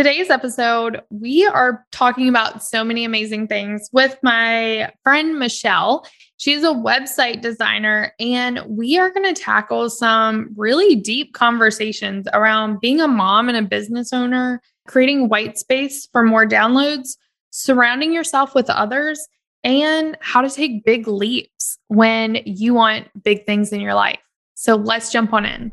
Today's episode, we are talking about so many amazing things with my friend Michelle. She's a website designer, and we are going to tackle some really deep conversations around being a mom and a business owner, creating white space for more downloads, surrounding yourself with others, and how to take big leaps when you want big things in your life. So let's jump on in.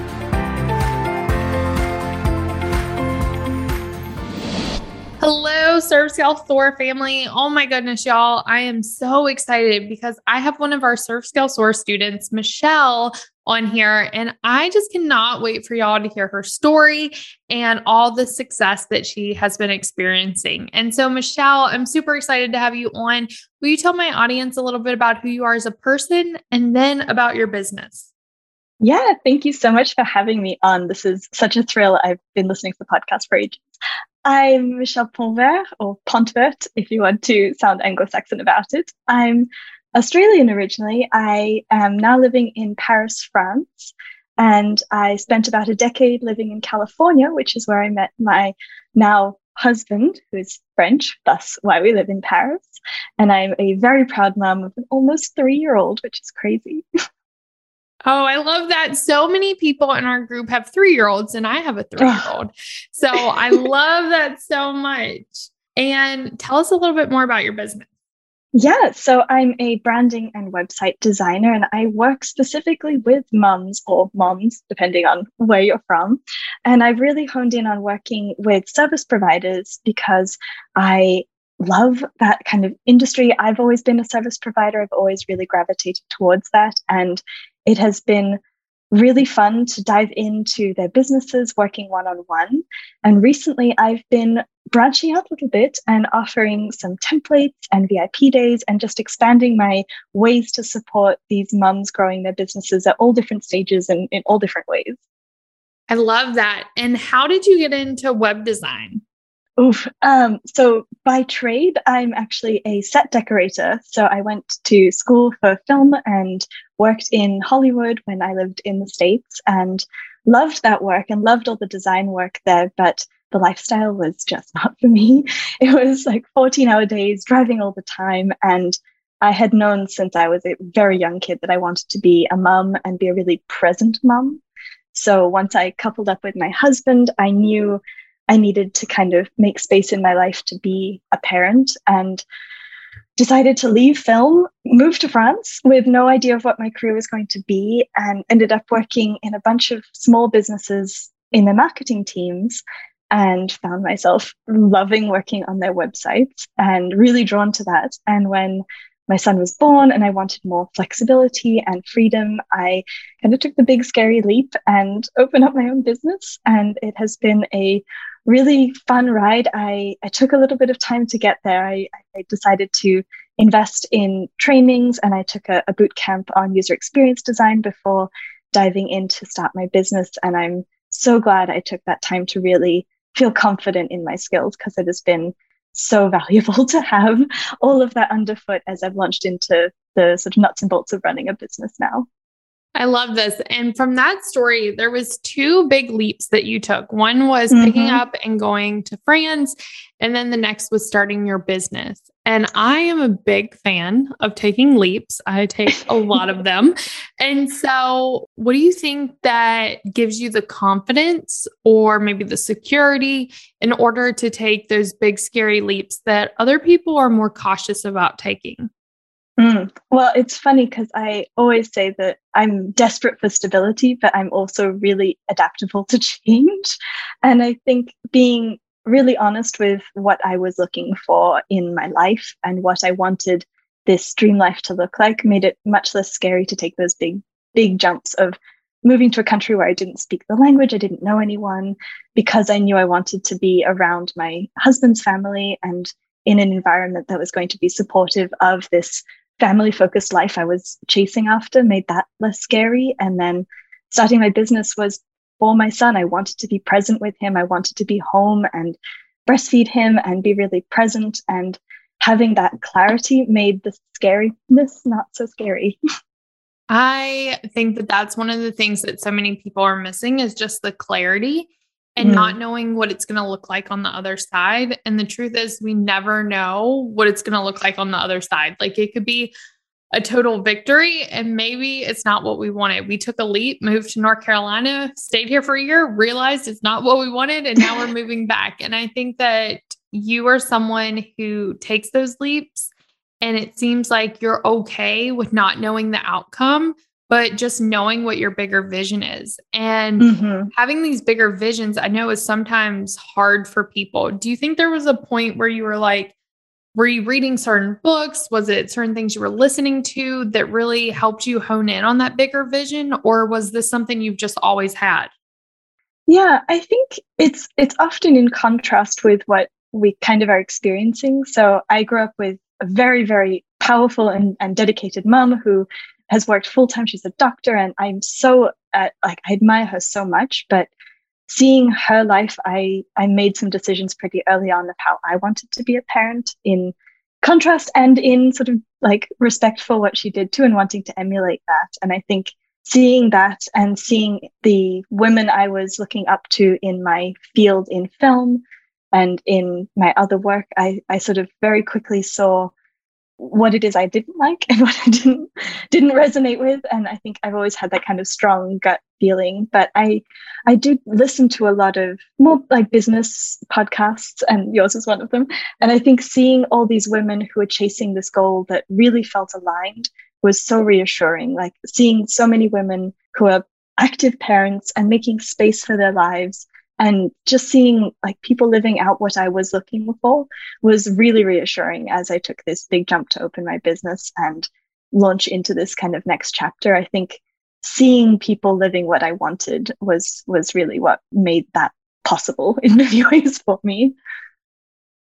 Hello, Serve Scale Soar family. Oh my goodness, y'all. I am so excited because I have one of our Serve Scale Soar students, Michelle, on here. And I just cannot wait for y'all to hear her story and all the success that she has been experiencing. And so, Michelle, I'm super excited to have you on. Will you tell my audience a little bit about who you are as a person and then about your business? Yeah, thank you so much for having me on. This is such a thrill. I've been listening to the podcast for ages. I'm Michelle Pontvert, or Pontvert, if you want to sound Anglo Saxon about it. I'm Australian originally. I am now living in Paris, France. And I spent about a decade living in California, which is where I met my now husband, who is French, thus why we live in Paris. And I'm a very proud mom of an almost three year old, which is crazy. Oh, I love that. So many people in our group have three year olds, and I have a three year old. so I love that so much. And tell us a little bit more about your business. Yeah, so I'm a branding and website designer, and I work specifically with mums or moms, depending on where you're from. And I've really honed in on working with service providers because I love that kind of industry. I've always been a service provider, I've always really gravitated towards that. And it has been really fun to dive into their businesses, working one on one. And recently, I've been branching out a little bit and offering some templates and VIP days and just expanding my ways to support these mums growing their businesses at all different stages and in all different ways. I love that. And how did you get into web design? Oof. Um, so by trade, I'm actually a set decorator. So I went to school for film and worked in Hollywood when I lived in the States and loved that work and loved all the design work there. But the lifestyle was just not for me. It was like 14 hour days, driving all the time. And I had known since I was a very young kid that I wanted to be a mum and be a really present mum. So once I coupled up with my husband, I knew I needed to kind of make space in my life to be a parent and decided to leave film, move to France with no idea of what my career was going to be, and ended up working in a bunch of small businesses in their marketing teams and found myself loving working on their websites and really drawn to that. And when my son was born and I wanted more flexibility and freedom, I kind of took the big scary leap and opened up my own business. And it has been a really fun ride. I, I took a little bit of time to get there. I, I decided to invest in trainings and I took a, a boot camp on user experience design before diving in to start my business. And I'm so glad I took that time to really feel confident in my skills because it has been so valuable to have all of that underfoot as I've launched into the sort of nuts and bolts of running a business now. I love this. And from that story, there was two big leaps that you took. One was mm-hmm. picking up and going to France, and then the next was starting your business. And I am a big fan of taking leaps. I take a lot of them. And so, what do you think that gives you the confidence or maybe the security in order to take those big scary leaps that other people are more cautious about taking? Mm. Well, it's funny because I always say that I'm desperate for stability, but I'm also really adaptable to change. And I think being really honest with what I was looking for in my life and what I wanted this dream life to look like made it much less scary to take those big, big jumps of moving to a country where I didn't speak the language, I didn't know anyone, because I knew I wanted to be around my husband's family and in an environment that was going to be supportive of this family focused life I was chasing after made that less scary. And then starting my business was for my son. I wanted to be present with him. I wanted to be home and breastfeed him and be really present. And having that clarity made the scariness not so scary. I think that that's one of the things that so many people are missing is just the clarity and mm. not knowing what it's going to look like on the other side. And the truth is, we never know what it's going to look like on the other side. Like it could be a total victory, and maybe it's not what we wanted. We took a leap, moved to North Carolina, stayed here for a year, realized it's not what we wanted, and now we're moving back. And I think that you are someone who takes those leaps, and it seems like you're okay with not knowing the outcome but just knowing what your bigger vision is. And mm-hmm. having these bigger visions i know is sometimes hard for people. Do you think there was a point where you were like were you reading certain books? Was it certain things you were listening to that really helped you hone in on that bigger vision? Or was this something you've just always had? Yeah i think it's it's often in contrast with what we kind of are experiencing. So i grew up with a very very powerful and, and dedicated mom who has worked full time. She's a doctor, and I'm so uh, like I admire her so much. But seeing her life, I I made some decisions pretty early on of how I wanted to be a parent in contrast and in sort of like respect for what she did too, and wanting to emulate that. And I think seeing that and seeing the women I was looking up to in my field in film and in my other work, I, I sort of very quickly saw what it is I didn't like and what I didn't didn't resonate with. And I think I've always had that kind of strong gut feeling. But I I do listen to a lot of more like business podcasts, and yours is one of them. And I think seeing all these women who are chasing this goal that really felt aligned was so reassuring. Like seeing so many women who are active parents and making space for their lives and just seeing like people living out what I was looking for was really reassuring as I took this big jump to open my business and launch into this kind of next chapter. I think seeing people living what I wanted was was really what made that possible in many ways for me.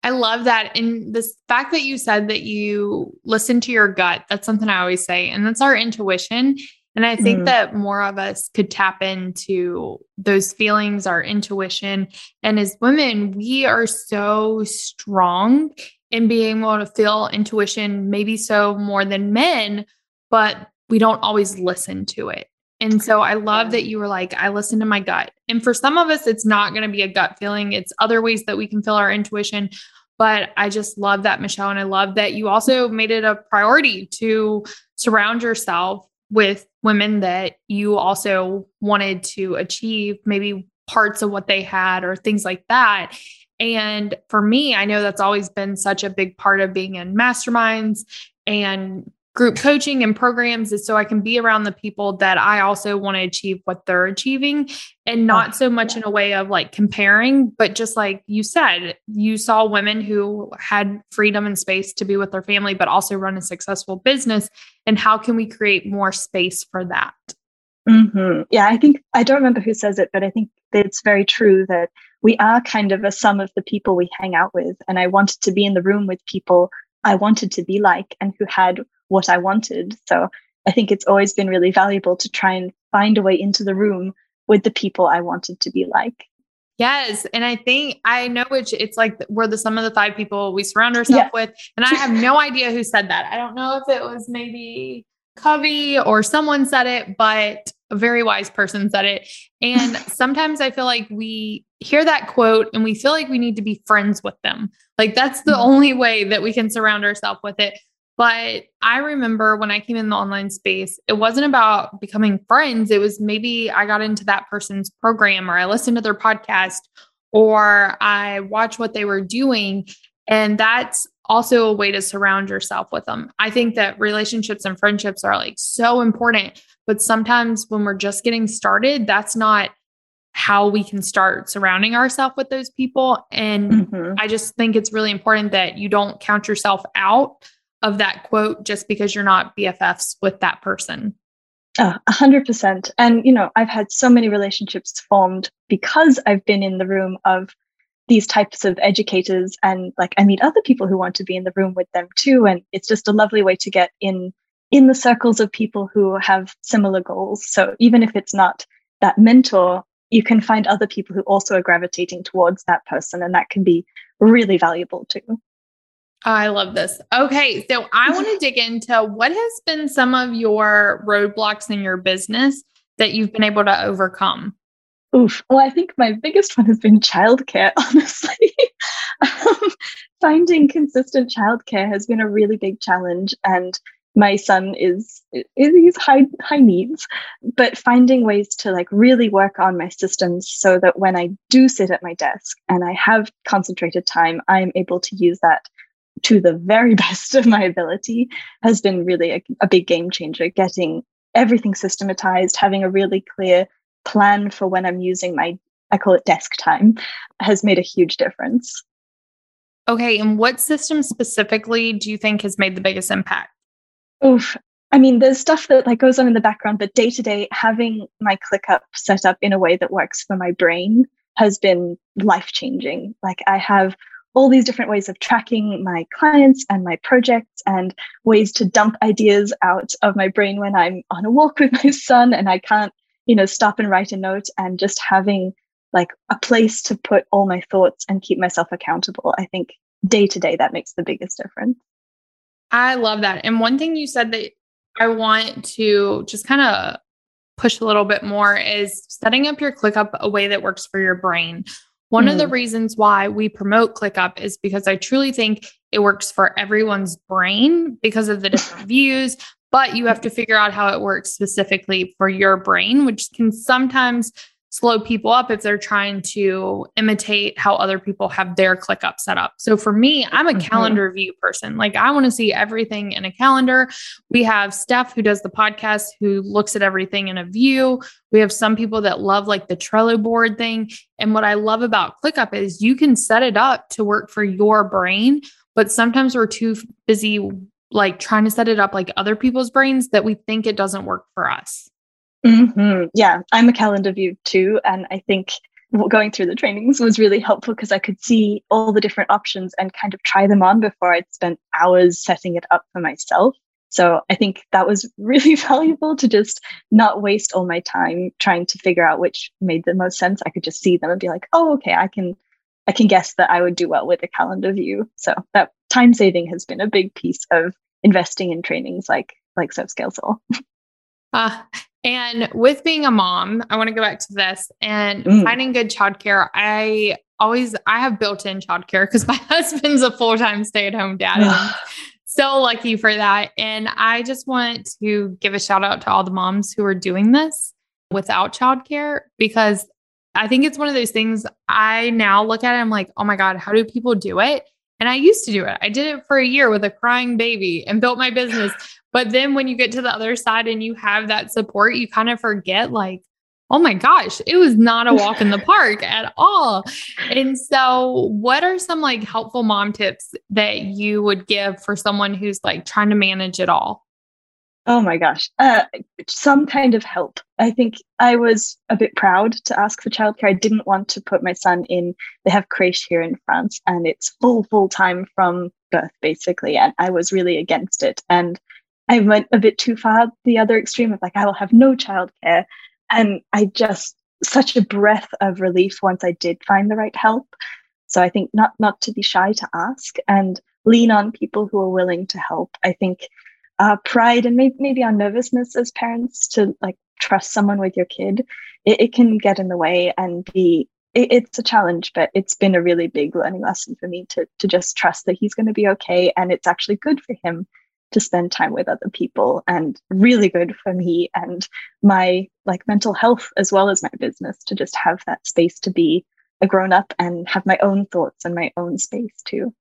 I love that. And the fact that you said that you listen to your gut, that's something I always say. And that's our intuition. And I think mm. that more of us could tap into those feelings, our intuition. And as women, we are so strong in being able to feel intuition, maybe so more than men, but we don't always listen to it. And so I love that you were like, I listen to my gut. And for some of us, it's not going to be a gut feeling, it's other ways that we can feel our intuition. But I just love that, Michelle. And I love that you also made it a priority to surround yourself with women that you also wanted to achieve maybe parts of what they had or things like that. And for me, I know that's always been such a big part of being in masterminds and group coaching and programs is so I can be around the people that I also want to achieve what they're achieving and not so much in a way of like comparing, but just like you said, you saw women who had freedom and space to be with their family, but also run a successful business. And how can we create more space for that? Mm-hmm. Yeah, I think I don't remember who says it, but I think it's very true that we are kind of a sum of the people we hang out with. And I wanted to be in the room with people I wanted to be like and who had what I wanted. So I think it's always been really valuable to try and find a way into the room with the people I wanted to be like. Yes. And I think I know which it's like we're the sum of the five people we surround ourselves yeah. with. And I have no idea who said that. I don't know if it was maybe Covey or someone said it, but a very wise person said it. And sometimes I feel like we hear that quote and we feel like we need to be friends with them. Like that's the mm-hmm. only way that we can surround ourselves with it. But I remember when I came in the online space, it wasn't about becoming friends. It was maybe I got into that person's program or I listened to their podcast or I watched what they were doing. And that's also a way to surround yourself with them. I think that relationships and friendships are like so important. But sometimes when we're just getting started, that's not how we can start surrounding ourselves with those people. And mm-hmm. I just think it's really important that you don't count yourself out of that quote just because you're not BFFs with that person. Ah, a hundred percent. And, you know, I've had so many relationships formed because I've been in the room of these types of educators and like I meet other people who want to be in the room with them too. And it's just a lovely way to get in in the circles of people who have similar goals. So even if it's not that mentor, you can find other people who also are gravitating towards that person, and that can be really valuable too. I love this. Okay, so I want to dig into what has been some of your roadblocks in your business that you've been able to overcome. Oof. Well, I think my biggest one has been childcare, honestly. um, finding consistent childcare has been a really big challenge. And my son is, is he's high high needs but finding ways to like really work on my systems so that when i do sit at my desk and i have concentrated time i'm able to use that to the very best of my ability has been really a, a big game changer getting everything systematized having a really clear plan for when i'm using my i call it desk time has made a huge difference okay and what system specifically do you think has made the biggest impact Oof. I mean, there's stuff that like goes on in the background, but day to day, having my ClickUp set up in a way that works for my brain has been life changing. Like I have all these different ways of tracking my clients and my projects and ways to dump ideas out of my brain when I'm on a walk with my son and I can't, you know, stop and write a note and just having like a place to put all my thoughts and keep myself accountable. I think day to day that makes the biggest difference. I love that. And one thing you said that I want to just kind of push a little bit more is setting up your ClickUp a way that works for your brain. One mm of the mm-hmm. reasons why we promote ClickUp is because I truly think it works for everyone's brain because of the different views, but you have to figure out how it works specifically for your brain, which can sometimes slow people up if they're trying to imitate how other people have their ClickUp set up. So for me, I'm a mm-hmm. calendar view person. Like I want to see everything in a calendar. We have Steph who does the podcast who looks at everything in a view. We have some people that love like the Trello board thing. And what I love about ClickUp is you can set it up to work for your brain, but sometimes we're too busy like trying to set it up like other people's brains that we think it doesn't work for us. Mm-hmm. Yeah, I'm a calendar view too. And I think going through the trainings was really helpful because I could see all the different options and kind of try them on before I'd spent hours setting it up for myself. So I think that was really valuable to just not waste all my time trying to figure out which made the most sense. I could just see them and be like, oh, okay, I can I can guess that I would do well with a calendar view. So that time saving has been a big piece of investing in trainings like like Serve Scale Soar. And with being a mom, I want to go back to this and mm. finding good childcare. I always I have built-in childcare because my husband's a full-time stay-at-home dad. so lucky for that. And I just want to give a shout out to all the moms who are doing this without childcare because I think it's one of those things I now look at it, I'm like, oh my God, how do people do it? And I used to do it. I did it for a year with a crying baby and built my business. But then when you get to the other side and you have that support, you kind of forget, like, oh my gosh, it was not a walk in the park at all. And so, what are some like helpful mom tips that you would give for someone who's like trying to manage it all? Oh my gosh, uh, some kind of help. I think I was a bit proud to ask for childcare. I didn't want to put my son in. They have creche here in France, and it's full full time from birth, basically. And I was really against it. And I went a bit too far the other extreme of like, I will have no childcare. And I just, such a breath of relief once I did find the right help. So I think not not to be shy to ask and lean on people who are willing to help. I think uh, pride and maybe maybe our nervousness as parents to like trust someone with your kid, it, it can get in the way and be. It, it's a challenge, but it's been a really big learning lesson for me to to just trust that he's going to be okay and it's actually good for him to spend time with other people and really good for me and my like mental health as well as my business to just have that space to be a grown up and have my own thoughts and my own space too.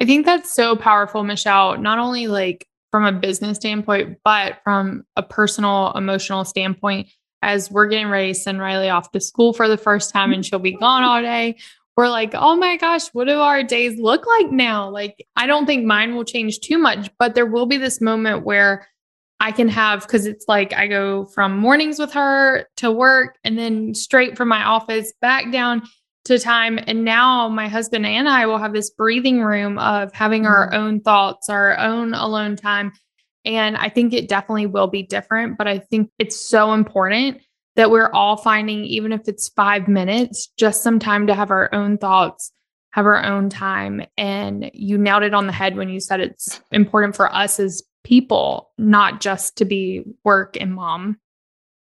I think that's so powerful, Michelle, not only like from a business standpoint, but from a personal, emotional standpoint. As we're getting ready to send Riley off to school for the first time and she'll be gone all day, we're like, oh my gosh, what do our days look like now? Like, I don't think mine will change too much, but there will be this moment where I can have, because it's like I go from mornings with her to work and then straight from my office back down. To time. And now my husband and I will have this breathing room of having our mm-hmm. own thoughts, our own alone time. And I think it definitely will be different, but I think it's so important that we're all finding, even if it's five minutes, just some time to have our own thoughts, have our own time. And you nailed it on the head when you said it's important for us as people, not just to be work and mom.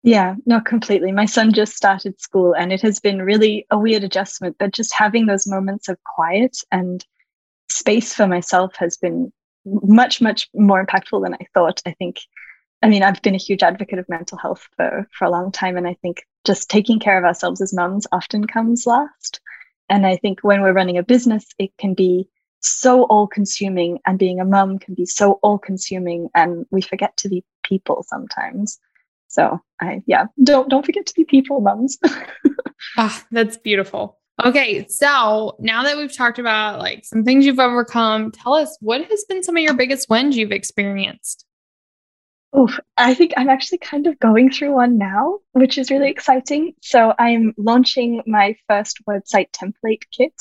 Yeah, no, completely. My son just started school and it has been really a weird adjustment, but just having those moments of quiet and space for myself has been much, much more impactful than I thought. I think, I mean, I've been a huge advocate of mental health for, for a long time. And I think just taking care of ourselves as mums often comes last. And I think when we're running a business, it can be so all consuming, and being a mum can be so all consuming, and we forget to be people sometimes. So I yeah, don't don't forget to be people mums. ah, that's beautiful. Okay, so now that we've talked about like some things you've overcome, tell us what has been some of your biggest wins you've experienced. Oof, I think I'm actually kind of going through one now, which is really exciting. So I'm launching my first website template kit,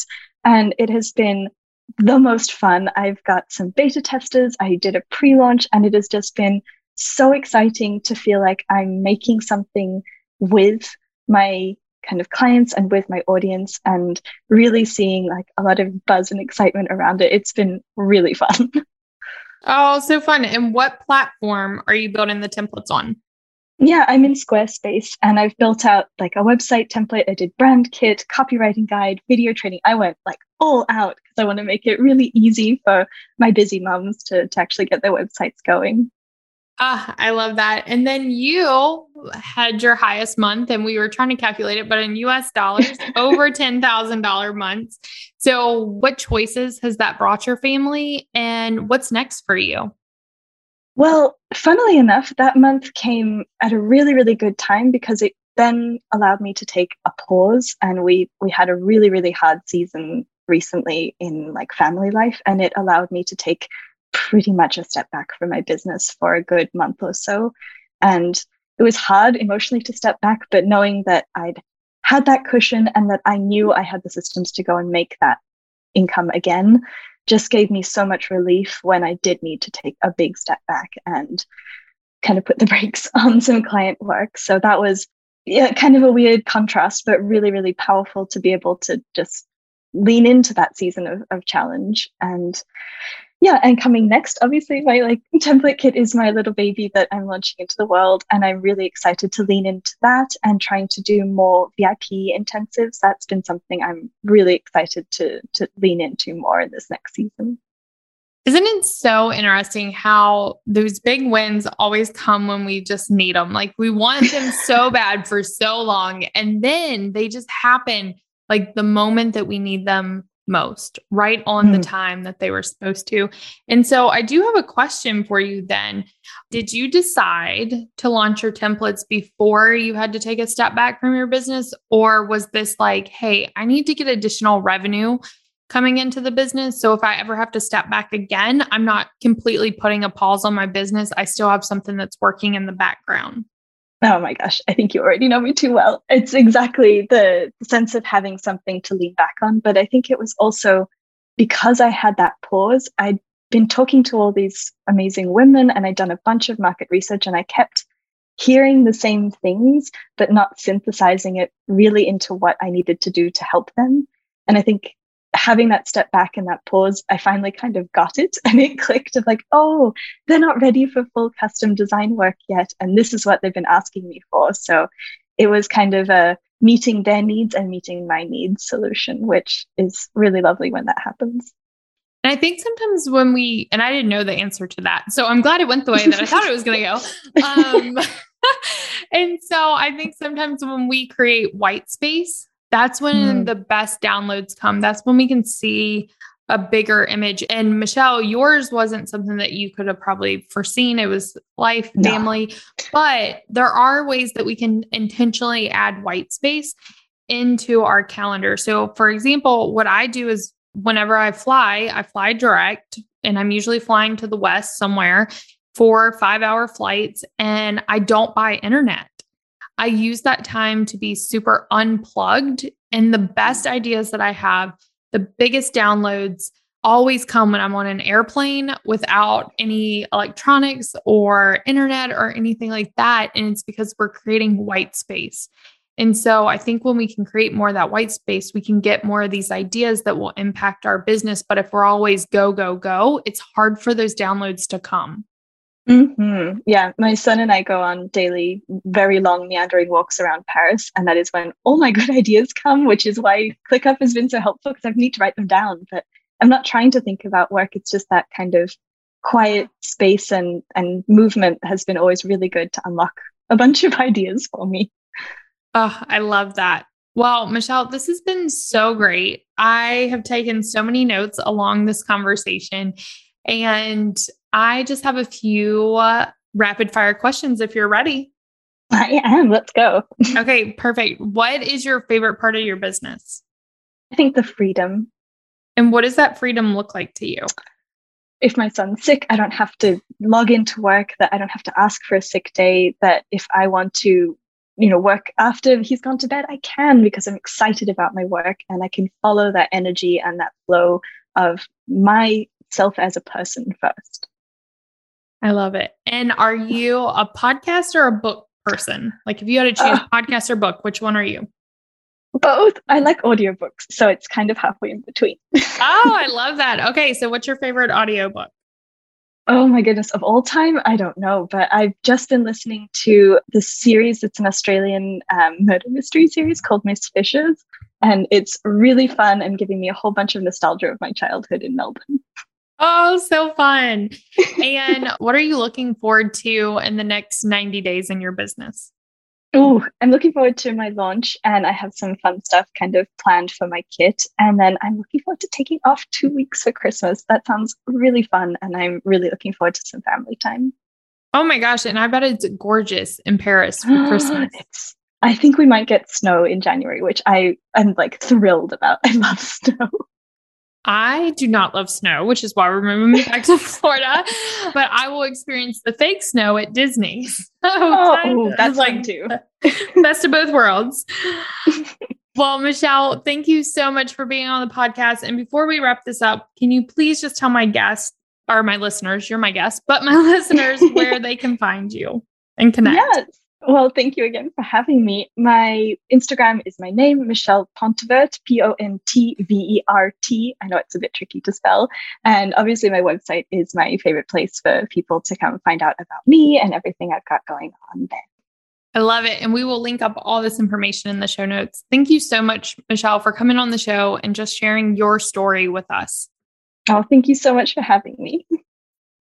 and it has been the most fun. I've got some beta testers. I did a pre-launch, and it has just been so exciting to feel like I'm making something with my kind of clients and with my audience and really seeing like a lot of buzz and excitement around it. It's been really fun. Oh, so fun. And what platform are you building the templates on? Yeah, I'm in Squarespace and I've built out like a website template. I did brand kit, copywriting guide, video training. I went like all out because I want to make it really easy for my busy moms to, to actually get their websites going. Ah, I love that. And then you had your highest month, and we were trying to calculate it, but in US dollars, over $10,000 months. So, what choices has that brought your family, and what's next for you? Well, funnily enough, that month came at a really, really good time because it then allowed me to take a pause. And we we had a really, really hard season recently in like family life, and it allowed me to take pretty much a step back from my business for a good month or so. And it was hard emotionally to step back, but knowing that I'd had that cushion and that I knew I had the systems to go and make that income again just gave me so much relief when I did need to take a big step back and kind of put the brakes on some client work. So that was yeah, kind of a weird contrast, but really, really powerful to be able to just lean into that season of, of challenge. And yeah, and coming next, obviously, my like template kit is my little baby that I'm launching into the world, and I'm really excited to lean into that and trying to do more VIP intensives. That's been something I'm really excited to to lean into more in this next season. Isn't it so interesting how those big wins always come when we just need them? Like we want them so bad for so long, and then they just happen like the moment that we need them most, right on mm. the time that they were supposed to. And so I do have a question for you then. Did you decide to launch your templates before you had to take a step back from your business? Or was this like, hey, I need to get additional revenue coming into the business? So if I ever have to step back again, I'm not completely putting a pause on my business. I still have something that's working in the background. Oh my gosh, I think you already know me too well. It's exactly the, sense of having something to lean back on. But I think it was also because I had that pause, I'd been talking to all these amazing women and I'd done a bunch of market research and I kept hearing the same things, but not synthesizing it really into what I needed to do to help them. And I think having that step back and that pause, I finally kind of got it and it clicked of like, oh, they're not ready for full custom design work yet. And this is what they've been asking me for. So it was kind of a meeting their needs and meeting my needs solution, which is really lovely when that happens. And I think sometimes when we, and I didn't know the answer to that. So I'm glad it went the way that I thought it was going to go. Um, and so I think sometimes when we create white space, that's when mm. the best downloads come. That's when we can see a bigger image. And Michelle, yours wasn't something that you could have probably foreseen. It was life, no. family, but there are ways that we can intentionally add white space into our calendar. So, for example, what I do is whenever I fly, I fly direct and I'm usually flying to the west somewhere, for five hour flights, and I don't buy internet. I use that time to be super unplugged And the best mm. ideas that I have, the biggest downloads always come when I'm on an airplane without any electronics or internet or anything like that. And it's because we're creating white space. And so I think when we can create more of that white space, we can get more of these ideas that will impact our business. But if we're always go, go, go, it's hard for those downloads to come. Mm-hmm. Yeah, my son and I go on daily, very long, meandering walks around Paris. And that is when all my good ideas come, which is why ClickUp has been so helpful because I need to write them down. But I'm not trying to think about work. It's just that kind of quiet space and, and movement has been always really good to unlock a bunch of ideas for me. Oh, I love that. Well, Michelle, this has been so great. I have taken so many notes along this conversation. And I just have a few uh, rapid fire questions if you're ready. I am. Let's go. okay, perfect. What is your favorite part of your business? I think the freedom. And what does that freedom look like to you? If my son's sick, I don't have to log into work, that I don't have to ask for a sick day, that if I want to, you know, work after he's gone to bed, I can because I'm excited about my work and I can follow that energy and that flow of myself as a person first. I love it. And are you a podcast or a book person? Like if you had to choose uh, podcast or book, which one are you? Both. I like audiobooks, so it's kind of halfway in between. oh, I love that. Okay, so what's your favorite audiobook? Oh my goodness, of all time, I don't know, but I've just been listening to the series. It's an Australian um, murder mystery series called Miss Fisher's, and it's really fun and giving me a whole bunch of nostalgia of my childhood in Melbourne. Oh, so fun. and what are you looking forward to in the next 90 days in your business? Oh, I'm looking forward to my launch and I have some fun stuff kind of planned for my kit. And then I'm looking forward to taking off two weeks for Christmas. That sounds really fun. And I'm really looking forward to some family time. Oh my gosh. And I bet it's gorgeous in Paris for Christmas. it's, I think we might get snow in January, which I am like thrilled about. I love snow. I do not love snow, which is why we're moving back to Florida. But I will experience the fake snow at Disney. So oh, that's like too. best of both worlds. well, Michelle, thank you so much for being on the podcast. And before we wrap this up, can you please just tell my guests or my listeners, you're my guest, but my listeners where they can find you and connect? Yes. Well, thank you again for having me. My Instagram is my name, Michelle Pontvert, P O N T V E R T. I know it's a bit tricky to spell. And obviously, my website is my favorite place for people to come find out about me and everything I've got going on there. I love it. And we will link up all this information in the show notes. Thank you so much, Michelle, for coming on the show and just sharing your story with us. Oh, thank you so much for having me.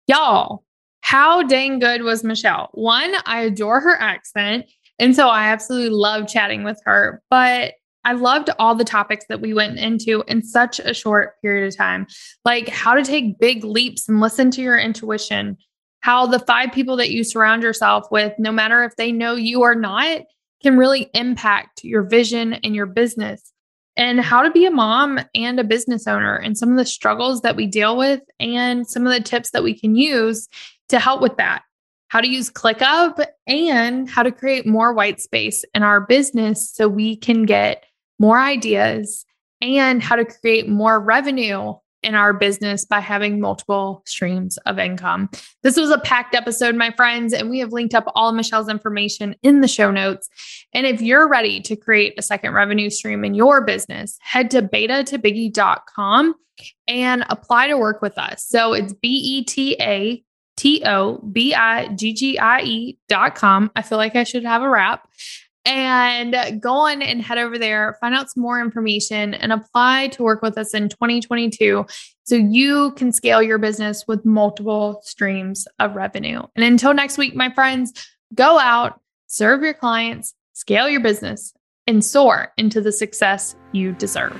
Y'all, how dang good was Michelle? One, I adore her accent. And so I absolutely love chatting with her. But I loved all the topics that we went into in such a short period of time, like how to take big leaps and listen to your intuition, how the five people that you surround yourself with, no matter if they know you or not, can really impact your vision and your business, and how to be a mom and a business owner, and some of the struggles that we deal with, and some of the tips that we can use to help with that. How to use ClickUp and how to create more white space in our business so we can get more ideas and how to create more revenue in our business by having multiple streams of income. This was a packed episode, my friends, and we have linked up all Michelle's information in the show notes. And if you're ready to create a second revenue stream in your business, head to beta to biggie.com and apply to work with us. So it's B E T A T O B I G G I E dot com. I feel like I should have a wrap. And go on and head over there, find out some more information, and apply to work with us in 2022 so you can scale your business with multiple streams of revenue. And until next week, my friends, go out, serve your clients, scale your business, and soar into the success you deserve.